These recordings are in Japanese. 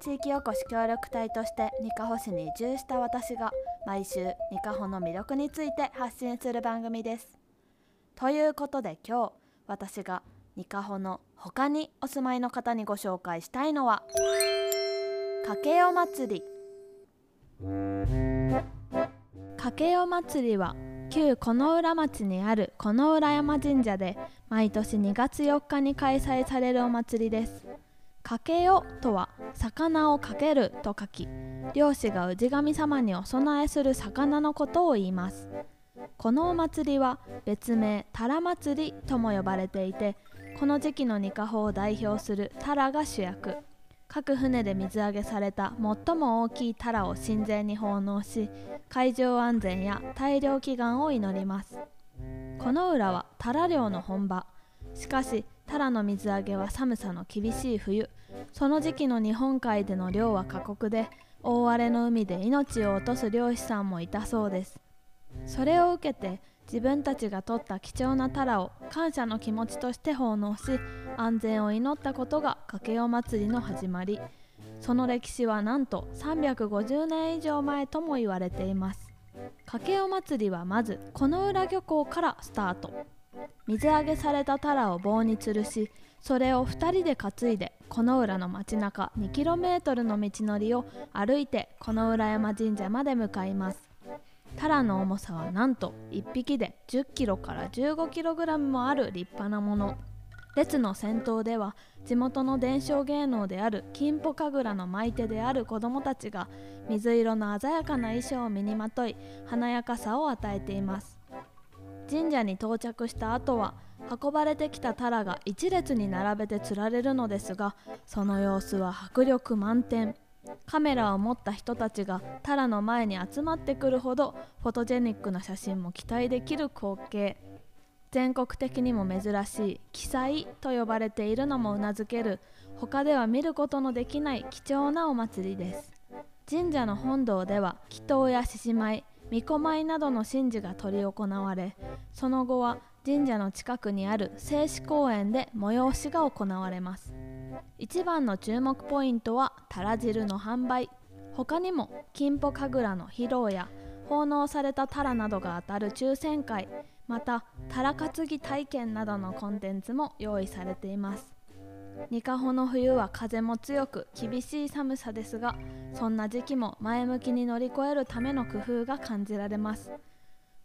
地域おこし協力隊としてにかほ市に移住した私が毎週にかほの魅力について発信する番組です。ということで今日私がにかほの他にお住まいの方にご紹介したいのはかけよ祭り。かけよ祭りは旧金浦町にある金浦山神社で毎年2月4日に開催されるお祭りです。かけよとは魚をかけると書き漁師が氏神様にお供えする魚のことを言います。このお祭りは別名タラ祭りとも呼ばれていてこの時期のニカホを代表するタラが主役。各船で水揚げされた最も大きいタラを神前に奉納し海上安全や大量祈願を祈ります。この浦はタラ漁の本場。しかしタラの水揚げは寒さの厳しい冬。その時期の日本海での漁は過酷で大荒れの海で命を落とす漁師さんもいたそうです。それを受けて自分たちが取った貴重なタラを感謝の気持ちとして奉納し安全を祈ったことがかけお祭りの始まり。その歴史はなんと350年以上前とも言われています。かけお祭りはまずこの浦漁港からスタート。水揚げされたタラを棒に吊るしそれを2人で担いでこの浦の街中 2km の道のりを歩いてこの浦山神社まで向かいます。タラの重さはなんと1匹で 10kg から 15kg もある立派なもの。列の先頭では地元の伝承芸能である金ポ神楽の舞手である子どもたちが水色の鮮やかな衣装を身にまとい華やかさを与えています。神社に到着した後は運ばれてきたタラが一列に並べて釣られるのですがその様子は迫力満点。カメラを持った人たちがタラの前に集まってくるほどフォトジェニックな写真も期待できる光景。全国的にも珍しい奇祭と呼ばれているのもうなずける。他では見ることのできない貴重なお祭りです。神社の本堂では祈祷や獅子舞巫女舞などの神事が執り行われその後は神社の近くにある静止公園で催しが行われます。一番の注目ポイントはたら汁の販売。他にも金ポ神楽の披露や奉納されたタラなどが当たる抽選会。またタラ担ぎ体験などのコンテンツも用意されています。ニカホの冬は風も強く厳しい寒さですがそんな時期も前向きに乗り越えるための工夫が感じられます。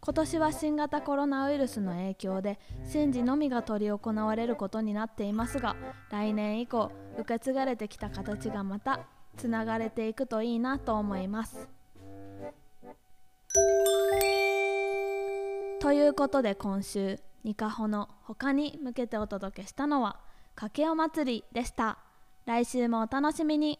今年は新型コロナウイルスの影響で神事のみが執り行われることになっていますが来年以降受け継がれてきた形がまたつながれていくといいなと思います。ということで今週ニカホの他に向けてお届けしたのはかけお祭りでした。来週もお楽しみに。